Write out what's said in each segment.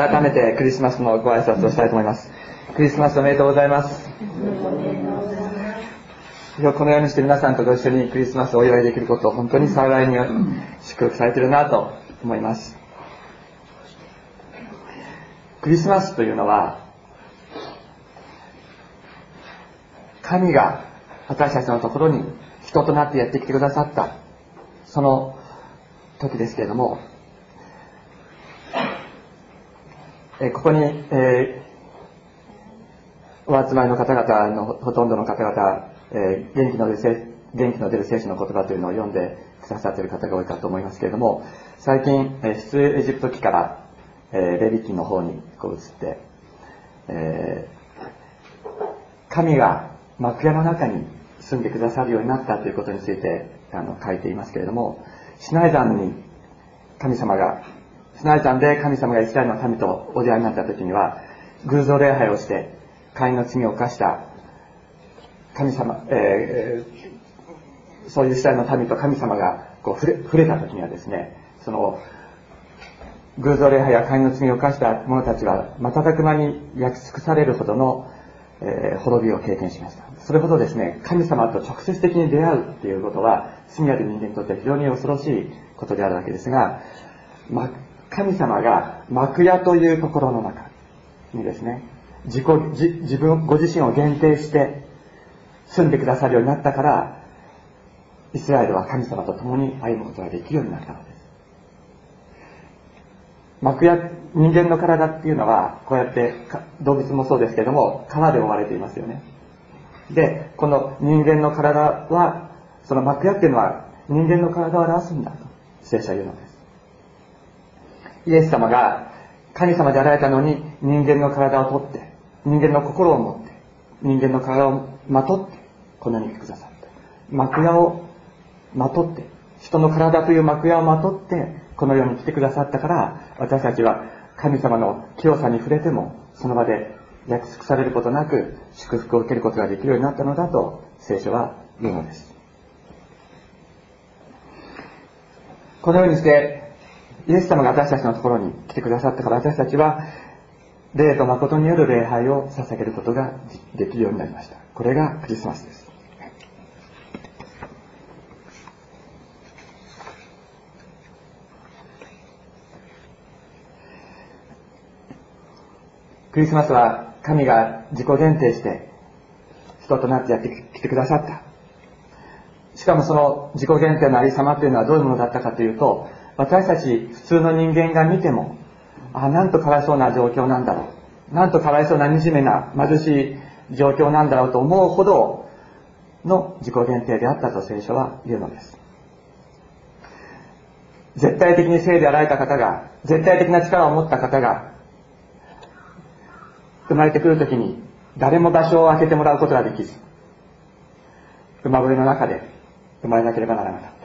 改めてクリスマスのご挨拶をしたいと思います。クリスマスおめでとうございます。今日このようにして皆さんとご一緒にクリスマスをお祝いできることを本当に幸いに祝福されているなと思います。クリスマスというのは、神が私たちのところに人となってやってきてくださった、その時ですけれども、えここに、えー、お集まりの方々のほとんどの方々、えー、元気の出る元気の出る聖書の言葉というのを読んでくださっている方が多いかと思いますけれども、最近、えー、出エジプト記から、えー、レビ記の方にこう移って、え、神が幕屋の中に住んでくださるようになったということについてあの書いていますけれども、シナイ山に神様がシナイ山で神様がイスラエルの民とお出会いになった時には、偶像礼拝をして、会員の罪を犯した神様、えー、そういうイスラエルの民と神様がこう触れ触れた時にはですね、その、偶像礼拝や会員の罪を犯した者たちは瞬く間に焼き尽くされるほどの、えー、滅びを経験しました。それほどですね、神様と直接的に出会うっていうことは、罪ある人間にとって非常に恐ろしいことであるわけですが、ま、神様が幕屋というところの中にですね、自己、自分、ご自身を限定して住んでくださるようになったから、イスラエルは神様と共に歩むことができるようになったのです。幕屋、人間の体っていうのは、こうやって動物もそうですけども、皮で覆われていますよね。で、この人間の体は、その幕屋っていうのは人間の体を表すんだと、聖書は言うのです。イエス様が神様であられたのに人間の体をとって、人間の心を持って、人間の体をまとって、この世に来てくださった。幕屋をまとって、人の体という幕屋をまとって、この世に来てくださったから、私たちは神様の清さに触れても、その場で焼き尽くされることなく、祝福を受けることができるようになったのだと、聖書は言うのです。このようにして、イエス様が私たちのところに来てくださったから私たちは霊と誠による礼拝を捧げることができるようになりました。これがクリスマスです。クリスマスは神が自己限定して人となってやってきてくださった。しかもその自己限定のありさまというのはどういうものだったかというと、私たち普通の人間が見ても、あ、なんとかわいそうな状況なんだろう。なんとかわいそうな惨めな貧しい状況なんだろうと思うほどの自己限定であったと聖書は言うのです。絶対的に聖であられた方が、絶対的な力を持った方が、生まれてくるときに誰も場所を空けてもらうことができず、馬小屋の中で生まれなければならなかった。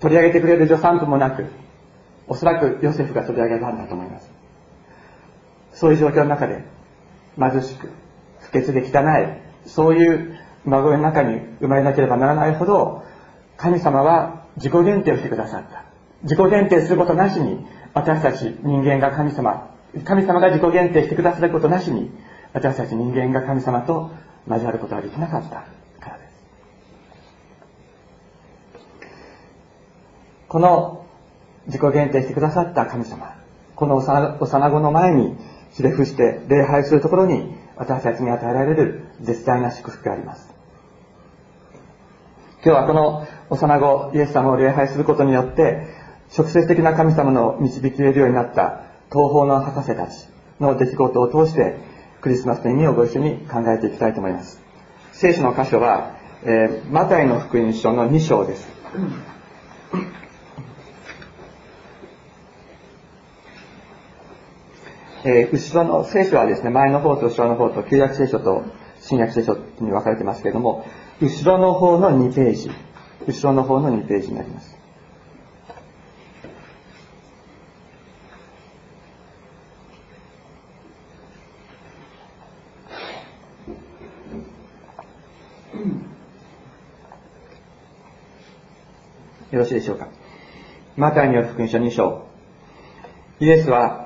取り上げてくれる助産婦もなく、おそらくヨセフが取り上げたんだと思います。そういう状況の中で、貧しく、不潔で汚い、そういう孫の中に生まれなければならないほど、神様は自己限定をしてくださった。自己限定することなしに、私たち人間が神様、神様が自己限定してくださることなしに、私たち人間が神様と交わることができなかった。この自己限定してくださった神様、この幼子の前にひれ伏して礼拝するところに私たちに与えられる絶大な祝福があります。今日はこの幼子イエス様を礼拝することによって直接的な神様の導き入れるようになった東方の博士たちの出来事を通してクリスマスの意味をご一緒に考えていきたいと思います。聖書の箇所は、えー、マタイの福音書の2章です。えー、後ろの聖書はですね、前の方と後ろの方と旧約聖書と新約聖書に分かれてますけれども、後ろの方の2ページ、後ろの方の2ページになります。よろしいでしょうか。マタイによる福音書2章。イエスは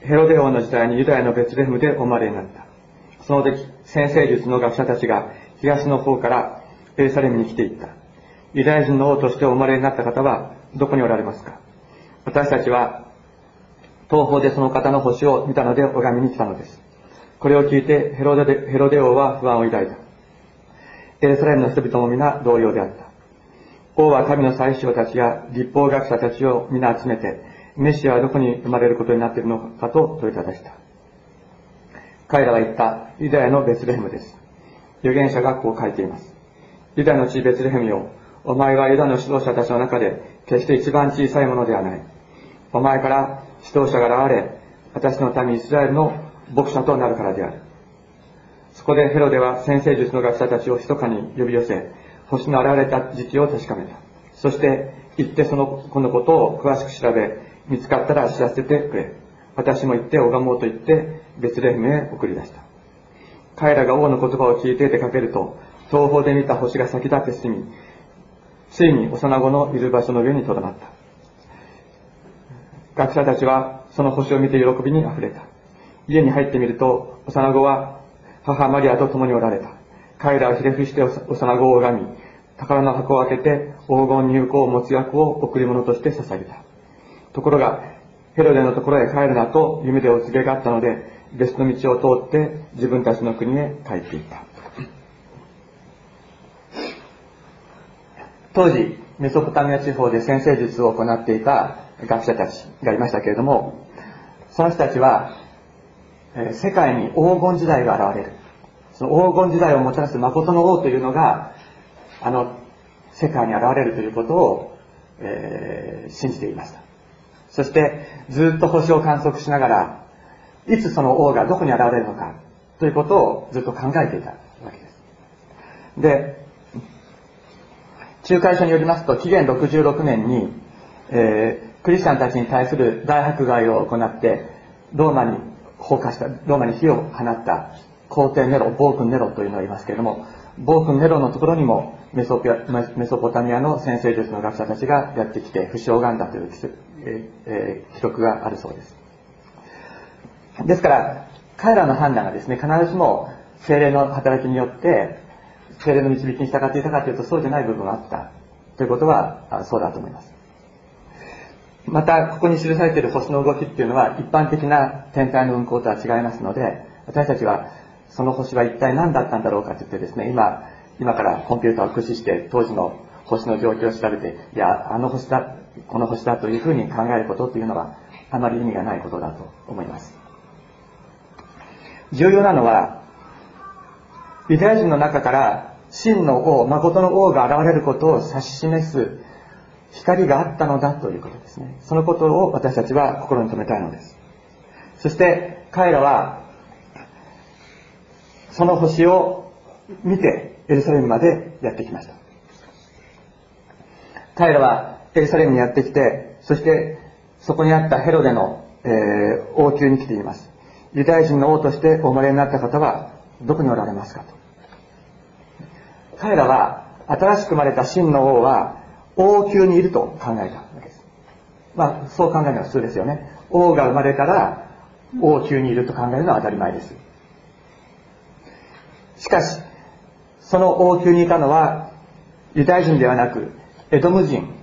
ヘロデ王の時代にユダヤのベツレヘムでお生まれになった。その時、先生術の学者たちが東の方からエルサレムに来ていった。ユダヤ人の王としてお生まれになった方はどこにおられますか？私たちは東方でその方の星を見たので拝みに来たのです。これを聞いてヘロデヘロデ王は不安を抱いた。エルサレムの人々も皆同様であった。王は神の最初たちや立法学者たちを皆集めて、メシアはどこに生まれることになっているのかと問いただした。彼らは言った、ユダヤのベツレヘムです。預言者がこう書いています。ユダヤの地ベツレヘムよ、お前はユダの指導者たちの中で決して一番小さいものではない。お前から指導者が現れ、私の民イスラエルの牧者となるからである。そこでヘロデは先生術の学者たちを密かに呼び寄せ、星の現れた時期を確かめた。そして、行ってそのこのことを詳しく調べ、見つかったら知らせてくれ。私も行って拝もうと言って、ベツレヘムへ送り出した。彼らが王の言葉を聞いて出かけると、東方で見た星が先立って進み、ついに幼子のいる場所の上にとどまった。学者たちはその星を見て喜びに溢れた。家に入ってみると、幼子は母マリアと共におられた。彼らはひれ伏して幼子を拝み、宝の箱を開けて黄金入香を持つ役を贈り物として捧げた。ところが、ヘロデのところへ帰るなと夢でお告げがあったので、別の道を通って自分たちの国へ帰っていった。当時、メソポタミア地方で先生術を行っていた学者たちがいましたけれども、その人たちは、え世界に黄金時代が現れる。その黄金時代をもたらす誠の王というのが、あの、世界に現れるということを、えー、信じていました。そして、ずっと星を観測しながら、いつその王がどこに現れるのか、ということをずっと考えていたわけです。で、仲介書によりますと、紀元66年に、えー、クリスチャンたちに対する大迫害を行って、ローマに放火した、ローマに火を放った皇帝ネロ、暴君ネロというのがいますけれども、暴君ネロのところにもメソポタミアの先生術の学者たちがやってきて、不死を拝んだという、え、記録があるそうです。ですから、彼らの判断がですね、必ずしも精霊の働きによって、精霊の導きに従っていたかというと、そうじゃない部分があったということは、そうだと思います。また、ここに記されている星の動きっていうのは、一般的な天体の運行とは違いますので、私たちは、その星は一体何だったんだろうかと言ってですね、今、今からコンピューターを駆使して、当時の星の状況を調べて、いや、あの星だ、この星だというふうに考えることというのは、あまり意味がないことだと思います。重要なのは、ユダヤ人の中から真の王、誠の王が現れることを指し示す光があったのだということですね。そのことを私たちは心に留めたいのです。そして彼らは、その星を見てエルサレムまでやってきました。彼らはエルサレムにやってきて、そしてそこにあったヘロデの、えー、王宮に来ています。ユダヤ人の王としてお生まれになった方はどこにおられますかと。彼らは新しく生まれた真の王は王宮にいると考えたわけです。まあ、そう考えるのは普通ですよね。王が生まれたら王宮にいると考えるのは当たり前です。しかし、その王宮にいたのはユダヤ人ではなくエドム人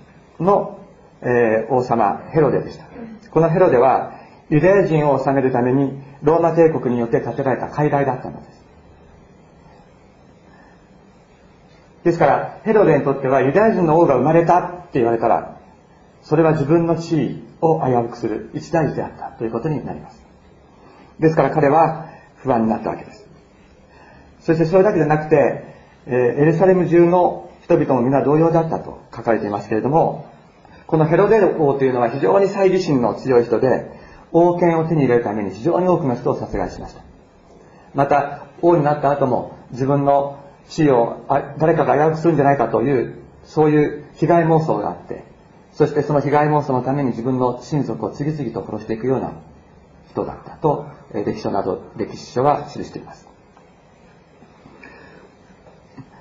の、えー、王様ヘロデでした。このヘロデはユダヤ人を治めるためにローマ帝国によって建てられた傀儡だったのです。ですから、ヘロデにとってはユダヤ人の王が生まれたって言われたら、それは自分の地位を危うくする一大事であったということになります。ですから彼は不安になったわけです。そしてそれだけじゃなくて、えエルサレム中の人々も皆同様だったと書かれていますけれども、このヘロデ王というのは非常に猜疑心の強い人で、王権を手に入れるために非常に多くの人を殺害しました。また、王になった後も自分の死を誰かが危うくするんじゃないかという、そういう被害妄想があって、そしてその被害妄想のために自分の親族を次々と殺していくような人だったと、歴史書など、歴史書は記しています。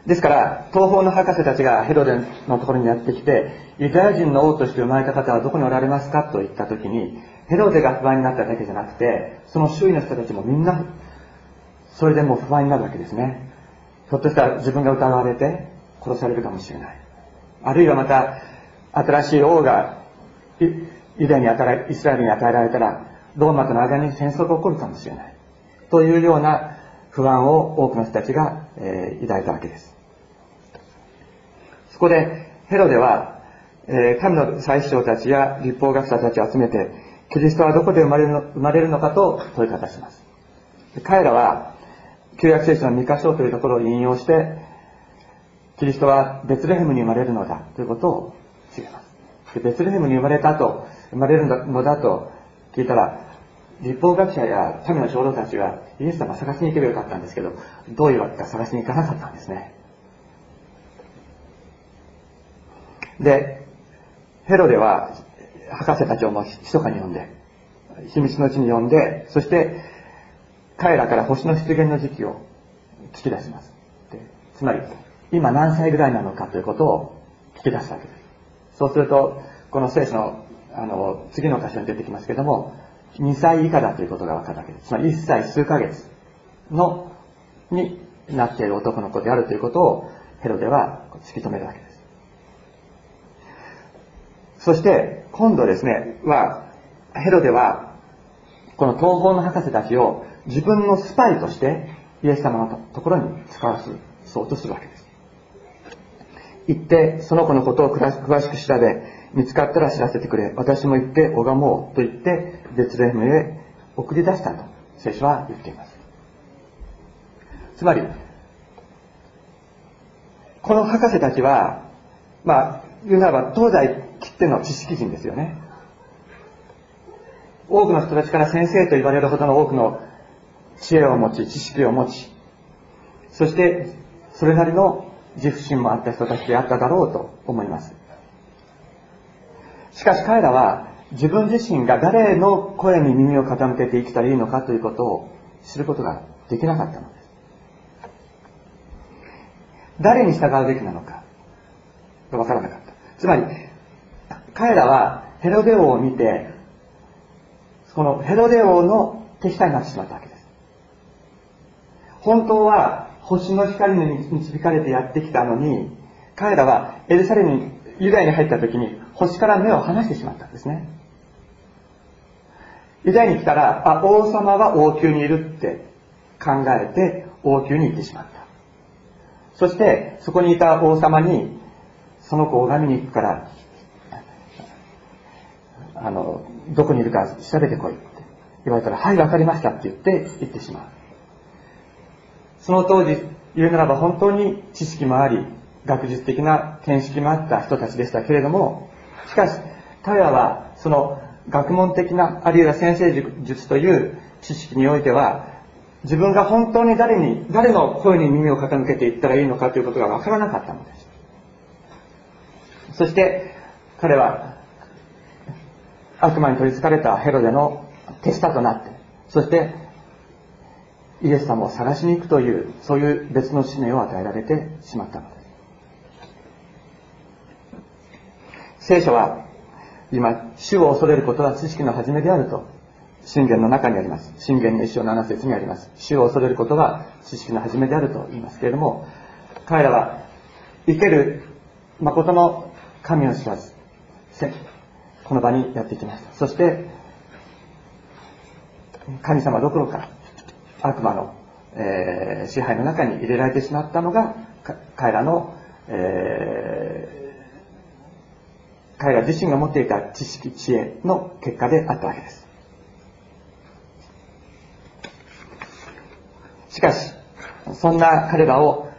ですから、東方の博士たちがヘロデのところにやってきて、ユダヤ人の王として生まれた方はどこにおられますか？と言ったときに、ヘロデが不安になっただけじゃなくて、その周囲の人たちもみんな、それでもう不安になるわけですね。ひょっとしたら自分が疑われて殺されるかもしれない。あるいはまた、新しい王がユダに与え、イスラエルに与えられたら、ローマとの間に戦争が起こるかもしれない。というような不安を多くの人たちが、えー、抱いたわけです。そこで、ヘロデは、えー、神の祭司長たちや立法学者たちを集めて、キリストはどこで生まれるの生まれるのかと問いただします。彼らは、旧約聖書の2箇所というところを引用して、キリストはベツレヘムに生まれるのだということを告げます。ベツレヘムに生まれたと、生まれるのだと聞いたら、立法学者や民の長老たちはイエス様探しに行けばよかったんですけど、どういうわけか探しに行かなかったんですね。で、ヘロデは博士たちをも密かに呼んで、秘密のうちに呼んで、そして彼らから星の出現の時期を聞き出します。つまり、今何歳ぐらいなのかということを聞き出すわけです。そうすると、この聖書のあの次の箇所に出てきますけども、2歳以下だということが分かるわけです。つまり1歳数ヶ月の、になっている男の子であるということをヘロデは突き止めるわけです。そして、今度ですね、は、ヘロデは、この東方の博士たちを自分のスパイとしてイエス様のところに使わす、そうとするわけです。行って、その子のことを詳しく調べ、見つかったら知らせてくれ。私も行って拝もうと言って、ベツレヘムへ送り出したと、聖書は言っています。つまり、この博士たちは、まあ、言うならば東西切っての知識人ですよね。多くの人たちから先生と言われるほどの多くの知恵を持ち、知識を持ち、そして、それなりの自負心もあった人たちであっただろうと思います。しかし彼らは自分自身が誰の声に耳を傾けて生きたらいいのかということを知ることができなかったのです。誰に従うべきなのか、わからなかった。つまり、彼らはヘロデ王を見て、このヘロデ王の敵対になってしまったわけです。本当は星の光に導かれてやってきたのに、彼らはエルサレムに、ユダヤに入った時に星から目を離してしまったんですね。ユダヤに来たら、あ、王様は王宮にいるって考えて王宮に行ってしまった。そして、そこにいた王様に、その子を拝みに行くから、あの、どこにいるか調べてこいって言われたら、はい、わかりましたって言って行ってしまう。その当時、言うならば本当に知識もあり、学術的な見識もあった人たちでしたけれども、しかし、彼らは、その学問的な、あるいは先生術という知識においては、自分が本当に誰に、誰の声に耳を傾けていったらいいのかということがわからなかったのです。そして、彼は、悪魔に取り憑かれたヘロデの手下となって、そしてイエス様を探しに行くという、そういう別の使命を与えられてしまったのです。聖書は、今、主を恐れることは知識の始めであると、信玄の中にあります。信玄の一章七節にあります。主を恐れることは知識の始めであると言いますけれども、彼らは、生ける誠の神を知らず、この場にやってきました。そして、神様どころか、悪魔の、えー、支配の中に入れられてしまったのが彼らの、えー、彼ら自身が持っていた知識知恵の結果であったわけです。しかしそんな彼らを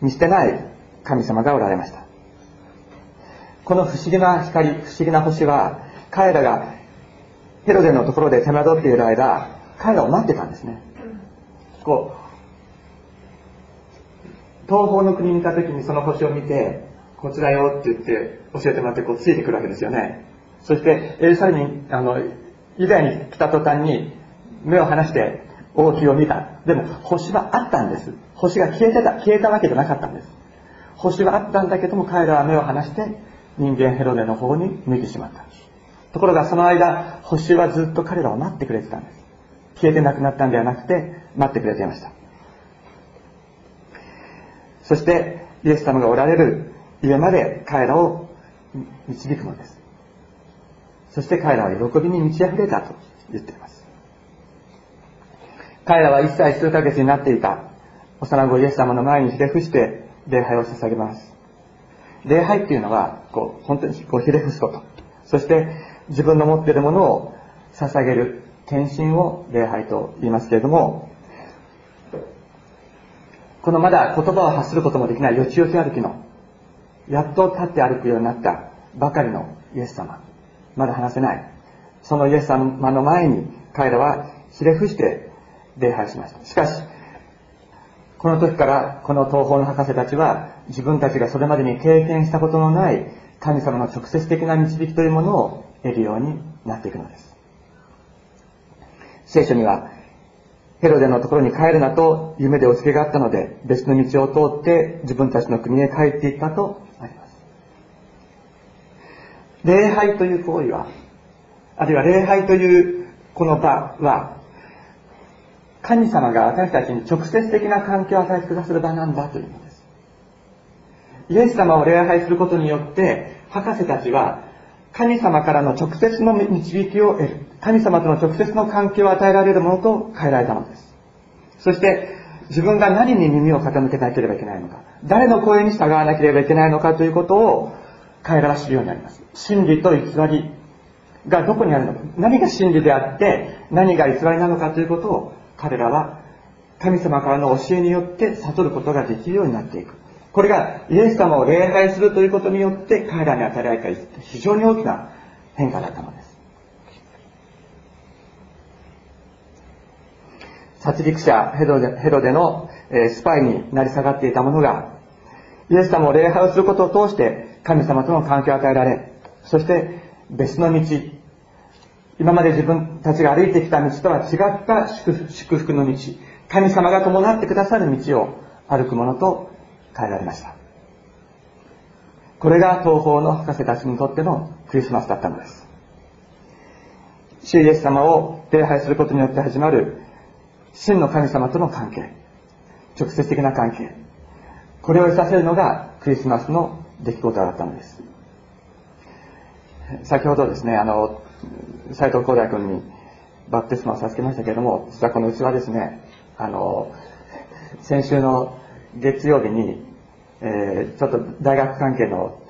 見捨てない神様がおられました。この不思議な光不思議な星は彼らがヘロデのところで手間取っている間彼らを待ってたんですね。こう、東方の国にいた時にその星を見て、こちらよって言って教えてもらってこうついてくるわけですよね。そして、エルサレムに、あの、ユダヤに来た途端に目を離して王宮を見た。でも、星はあったんです。星が消えてた、消えたわけじゃなかったんです。星はあったんだけども、彼らは目を離して人間ヘロデの方に向いてしまった。ところがその間、補修はずっと彼らを待ってくれてたんです。消えてなくなったんではなくて、待ってくれていました。そして、イエス様がおられる家まで彼らを導くのです。そして彼らは喜びに満ち溢れたと言っています。彼らは一切数ヶ月になっていた幼子イエス様の前にひれ伏して礼拝を捧げます。礼拝っていうのは、こう、本当にこうひれ伏すこと。そして、自分の持っているものを捧げる、献身を礼拝と言いますけれども、このまだ言葉を発することもできないよちよち歩きの、やっと立って歩くようになったばかりのイエス様。まだ話せない。そのイエス様の前に彼らはひれ伏して礼拝しました。しかし、この時からこの東方の博士たちは自分たちがそれまでに経験したことのない神様の直接的な導きというものを得るようになっていくのです。聖書には、ヘロデのところに帰るなと夢でお告げがあったので、別の道を通って自分たちの国へ帰っていったと。礼拝という行為は、あるいは礼拝というこの場は、神様が私たちに直接的な関係を与えてくださる場なんだというのです。イエス様を礼拝することによって、博士たちは神様からの直接の導きを得る。神様との直接の関係を与えられるものと変えられたのです。そして、自分が何に耳を傾けなければいけないのか、誰の声に従わなければいけないのかということを彼らは知るようになります。真理と偽りがどこにあるのか、何が真理であって、何が偽りなのかということを彼らは神様からの教えによって悟ることができるようになっていく。これがイエス様を礼拝するということによって彼らに与えられた非常に大きな変化だったのです。殺戮者ヘロデヘロデのスパイになり下がっていた者がイエス様を礼拝をすることを通して神様との関係を与えられそして別の道今まで自分たちが歩いてきた道とは違った祝福の道、神様が伴ってくださる道を歩くものと変えられました。これが東方の博士たちにとってのクリスマスだったのです。主イエス様を礼拝することによって始まる真の神様との関係、直接的な関係、これを得させるのがクリスマスの出来事だったのです。先ほどですね、あの、斎藤光大君にバプテスマを授けましたけれども、実はこの器ですね、あの、先週の月曜日に、えー、ちょっと大学関係の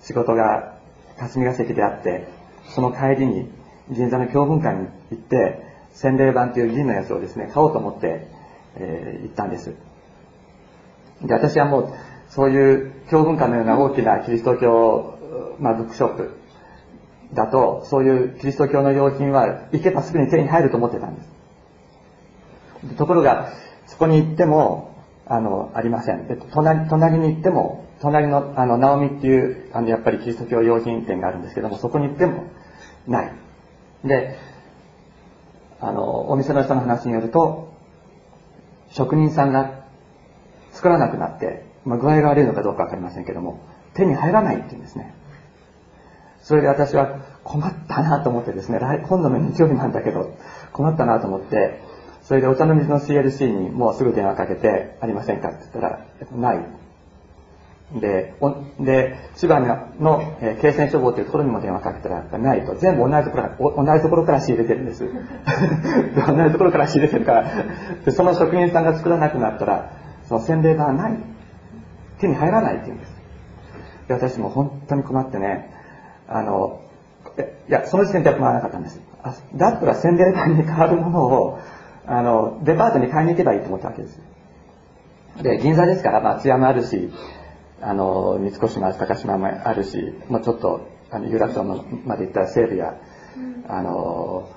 仕事が霞が関であって、その帰りに銀座の教文館に行って、洗礼版という銀のやつをですね、買おうと思って、えー、行ったんです。で、私はもう、そういう教文館のような大きなキリスト教、まあ、ブックショップだと、そういうキリスト教の用品は行けばすぐに手に入ると思ってたんです。ところが、そこに行っても、あの、ありません。で隣、隣に行っても、隣の、あの、ナオミっていう、あの、やっぱりキリスト教用品店があるんですけども、そこに行っても、ない。で、あの、お店の人の話によると、職人さんが作らなくなって、まあ、具合が悪いのかどうかわかりませんけども、手に入らないって言うんですね。それで私は困ったなと思ってですね、今度の日曜日なんだけど、困ったなと思って、それでお茶の水の CLC にもうすぐ電話かけて、ありませんかって言ったら、ない。で、で、千葉の、えー、京泉処方というところにも電話かけたら、ないと。全部同じところから、同じところから仕入れてるんです。同じところから仕入れてるから、でその職人さんが作らなくなったら、その洗礼がない。手に入らないって言うんです。で、私も本当に困ってね、あの、いや、その時点では困らなかったんです。だったら洗礼版に変わるものを、あの、デパートに買いに行けばいいと思ったわけです。で、銀座ですから、松山あるし、あの、三越も高島もあるし、もうちょっと、あの、有楽町まで行ったら西武や、あの、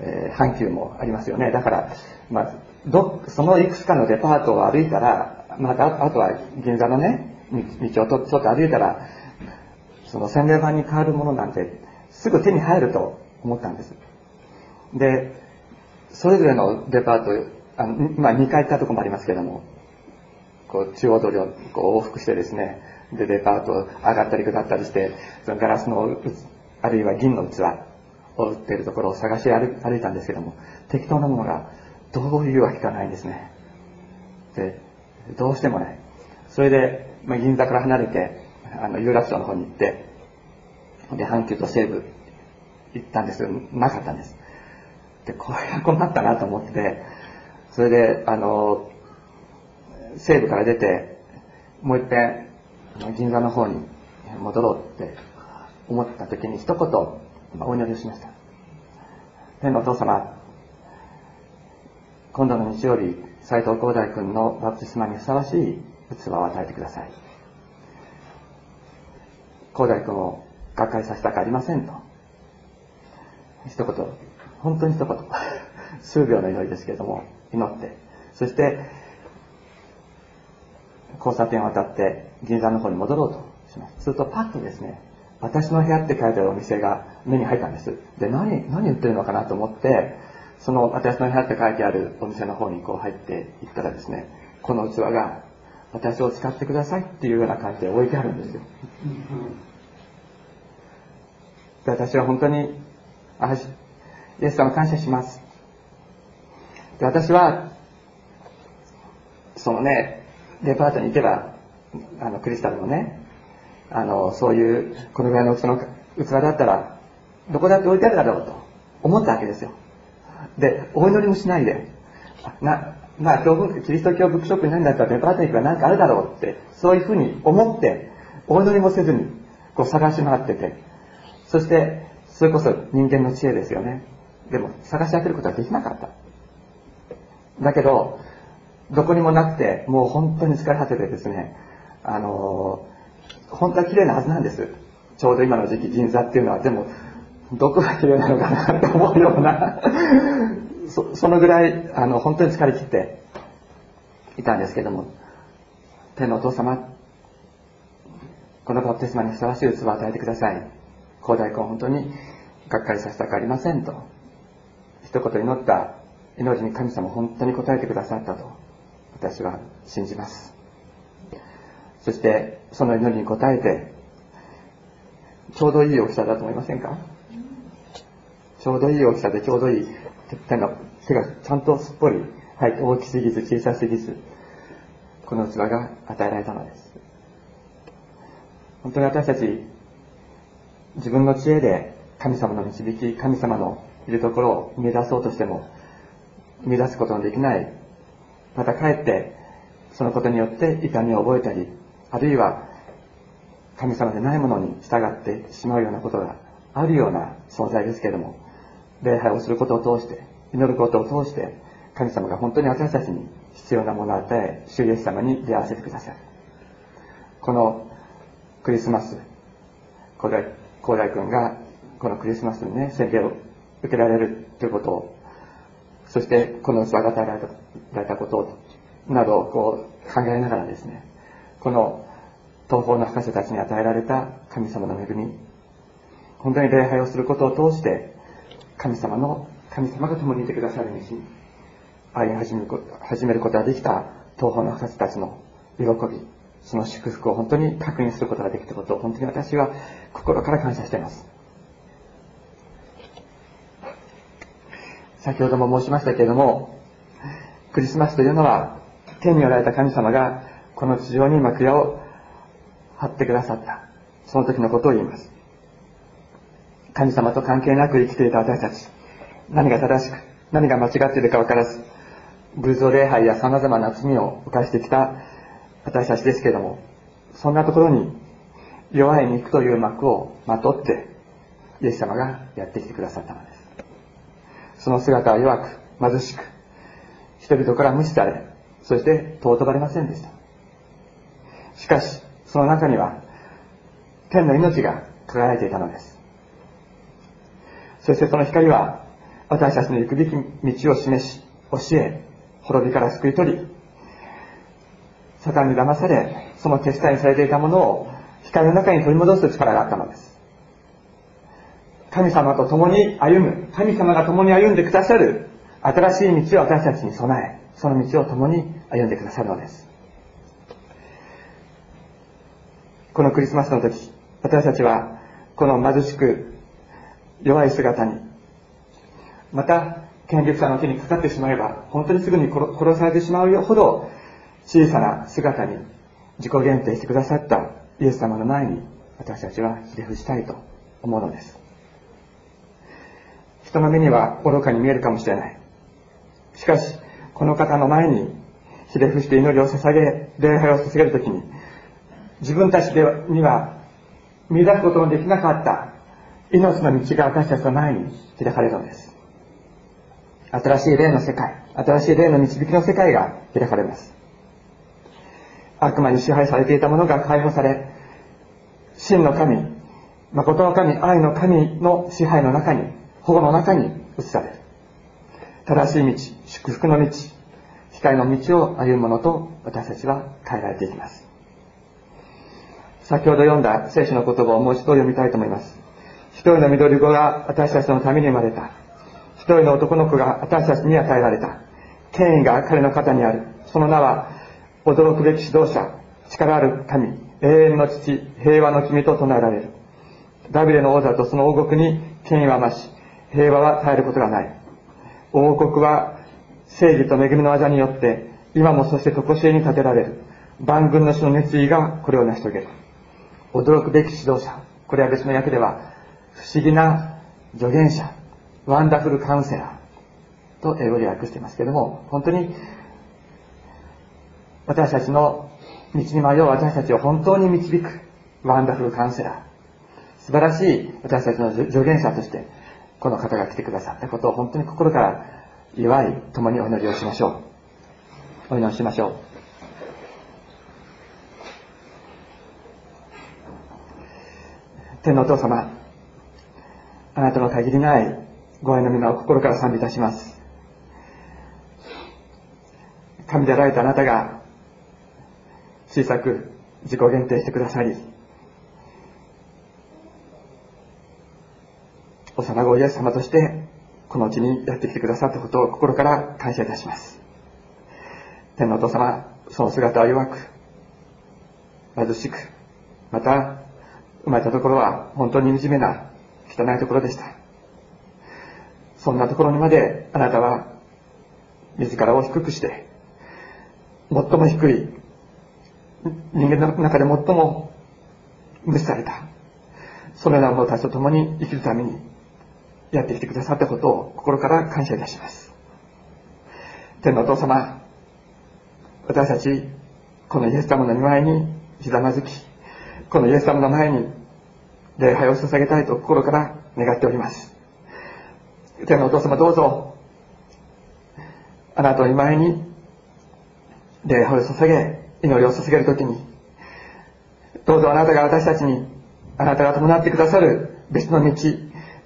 えー、阪急もありますよね。だから、まあ、ど、そのいくつかのデパートを歩いたら、まあ、あとは銀座のね、道をちょっと歩いたら、その洗礼版に変わるものなんて、すぐ手に入ると思ったんです。で、それぞれのデパート、あのまあ、2回行ったとこもありますけども、こう中央通りをこう往復してですね、で、デパート上がったり下ったりして、そのガラスの、あるいは銀の器、を売っているところを探し歩いたんですけども適当なものがどういうわけかないんですねでどうしてもない。それで、まあ、銀座から離れてあの有楽町の方に行ってで阪急と西武行ったんですけどなかったんです。でこれは困ったなと思ってそれであの西部から出てもう一遍銀座の方に戻ろうって思った時に一言お祈りをしました。天のお父様今度の日曜日斎藤光大君のバプテスマにふさわしい器を与えてください。光大君をがっかりさせたくありませんと。一言本当に一言。数秒の祈りですけれども祈って。そして交差点を渡って銀座の方に戻ろうとします。するとパッとですね私の部屋って書いてあるお店が目に入ったんです。で何何売ってるのかなと思ってその私の部屋って書いてあるお店の方にこう入っていったらですねこの器が私を使ってくださいっていうような感じで置いてあるんですよ。で私は本当にあイエス様感謝します。で私はそのねデパートに行けばあのクリスタルのねあのそういうこのぐらいのその器だったらどこだって置いてあるだろうと思ったわけですよ。でお祈りもしないで。なまあ教キリスト教ブックショップに何だったらデパートに行けば何かあるだろうってそういうふうに思ってお祈りもせずにこう探し回ってて。そしてそれこそ人間の知恵ですよね。でも探し当てることはできなかった。だけどどこにもなくてもう本当に疲れ果ててですねあの本当は綺麗なはずなんです。ちょうど今の時期銀座っていうのは。でもどこが綺麗なのかなと思うようなそそのぐらいあの本当に疲れ切っていたんですけども天のお父様このバプテスマにふさわしい器を与えてください。広大君本当にがっかりさせたくありませんと一言祈った祈りに神様本当に応えてくださったと私は信じます。そしてその祈りに応えてちょうどいい大きさだと思いませんか？ちょうどいい大きさでちょうどいい手が手がちゃんとすっぽり入って大きすぎず小さすぎずこの器が与えられたのです。本当に私たち自分の知恵で神様の導き神様のいるところを見出そうとしても見出すことのできないまたかえってそのことによって痛みを覚えたりあるいは神様でないものに従ってしまうようなことがあるような存在ですけれども礼拝をすることを通して祈ることを通して神様が本当に私たちに必要なものを与え主イエス様に出会わせてくださるこのクリスマス高大高大君がこのクリスマスにね宣言を受けられるということをそしてこの器が与えられたことなどをこう考えながらですねこの東方の博士たちに与えられた神様の恵み本当に礼拝をすることを通して神様の神様が共にいてくださる道に歩み始める始めることができた東方の博士たちの喜びその祝福を本当に確認することができたことを本当に私は心から感謝しています先ほども申しましたけれども、クリスマスというのは、天におられた神様が、この地上に幕屋を張ってくださった。その時のことを言います。神様と関係なく生きていた私たち、何が正しく、何が間違っているか分からず、偶像礼拝や様々な罪を犯してきた私たちですけれども、そんなところに弱い肉という幕をまとって、イエス様がやってきてくださったのです。その姿は弱く、貧しく、人々から無視され、そして尊ばれませんでした。しかし、その中には、天の命が輝いていたのです。そしてその光は、私たちの行くべき道を示し、教え、滅びから救い取り、サタンに騙され、その手伝いされていたものを光の中に取り戻す力があったのです。神様と共に歩む、神様が共に歩んでくださる新しい道を私たちに備え、その道を共に歩んでくださるのです。このクリスマスの時、私たちはこの貧しく、弱い姿に、また、権力者の手にかかってしまえば、本当にすぐに殺されてしまうほど、小さな姿に自己限定してくださったイエス様の前に、私たちはひれ伏したいと思うのです。人の目には愚かに見えるかもしれない。しかし、この方の前にひれ伏して祈りを捧げ、礼拝を捧げるときに、自分たちでには見出すことのできなかった命の道が私たちの前に開かれるのです。新しい霊の世界、新しい霊の導きの世界が開かれます。悪魔に支配されていたものが解放され、真の神、誠の神、愛の神の支配の中に、保護の中に移される。正しい道、祝福の道、光の道を歩むものと私たちは変えられていきます。先ほど読んだ聖書の言葉をもう一度読みたいと思います。一人の緑子が私たちのために生まれた。一人の男の子が私たちに与えられた。権威が彼の肩にある。その名は、驚くべき指導者、力ある神、永遠の父、平和の君と唱えられる。ダビデの王座とその王国に権威は増し、平和は絶えることがない。王国は正義と恵みの技によって、今もそして常しえに立てられる。万軍の主の熱意がこれを成し遂げる。驚くべき指導者。これは別の訳では、不思議な助言者、ワンダフルカウンセラーと英語で訳していますけれども、本当に私たちの道に迷う私たちを本当に導くワンダフルカウンセラー。素晴らしい私たちの助言者としてこの方が来てくださったことを本当に心から祝い、共にお祈りをしましょう。お祈りしましょう。天のお父様、あなたの限りないご愛の皆を心から賛美いたします。神であられたあなたが小さく自己限定してくださり、幼子イエス様として、このうちにやってきてくださったことを心から感謝いたします。天のお父様、その姿は弱く、貧しく、また、生まれたところは本当に惨めな、汚いところでした。そんなところにまであなたは、自らを低くして、最も低い、人間の中で最も無視された、そのような者たちと共に生きるために、やってきてくださったことを心から感謝いたします。天のお父様、私たち、このイエス様の御前にひざまずき、このイエス様の前に礼拝を捧げたいと心から願っております。天のお父様どうぞ、あなたの前に礼拝を捧げ、祈りを捧げるときに、どうぞあなたが私たちに、あなたが伴ってくださる別の道、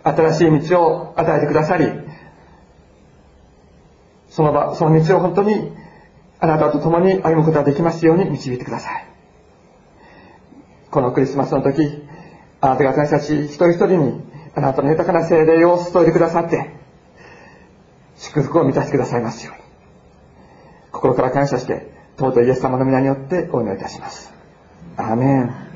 新しい道を与えてくださり、その場、その道を本当にあなたと共に歩むことができますように導いてください。このクリスマスの時、あなたが私たち一人一人にあなたの豊かな精霊を注いでくださって、祝福を満たしてくださいますように。心から感謝して、尊いイエス様の皆によってお祈りいたします。アーメン。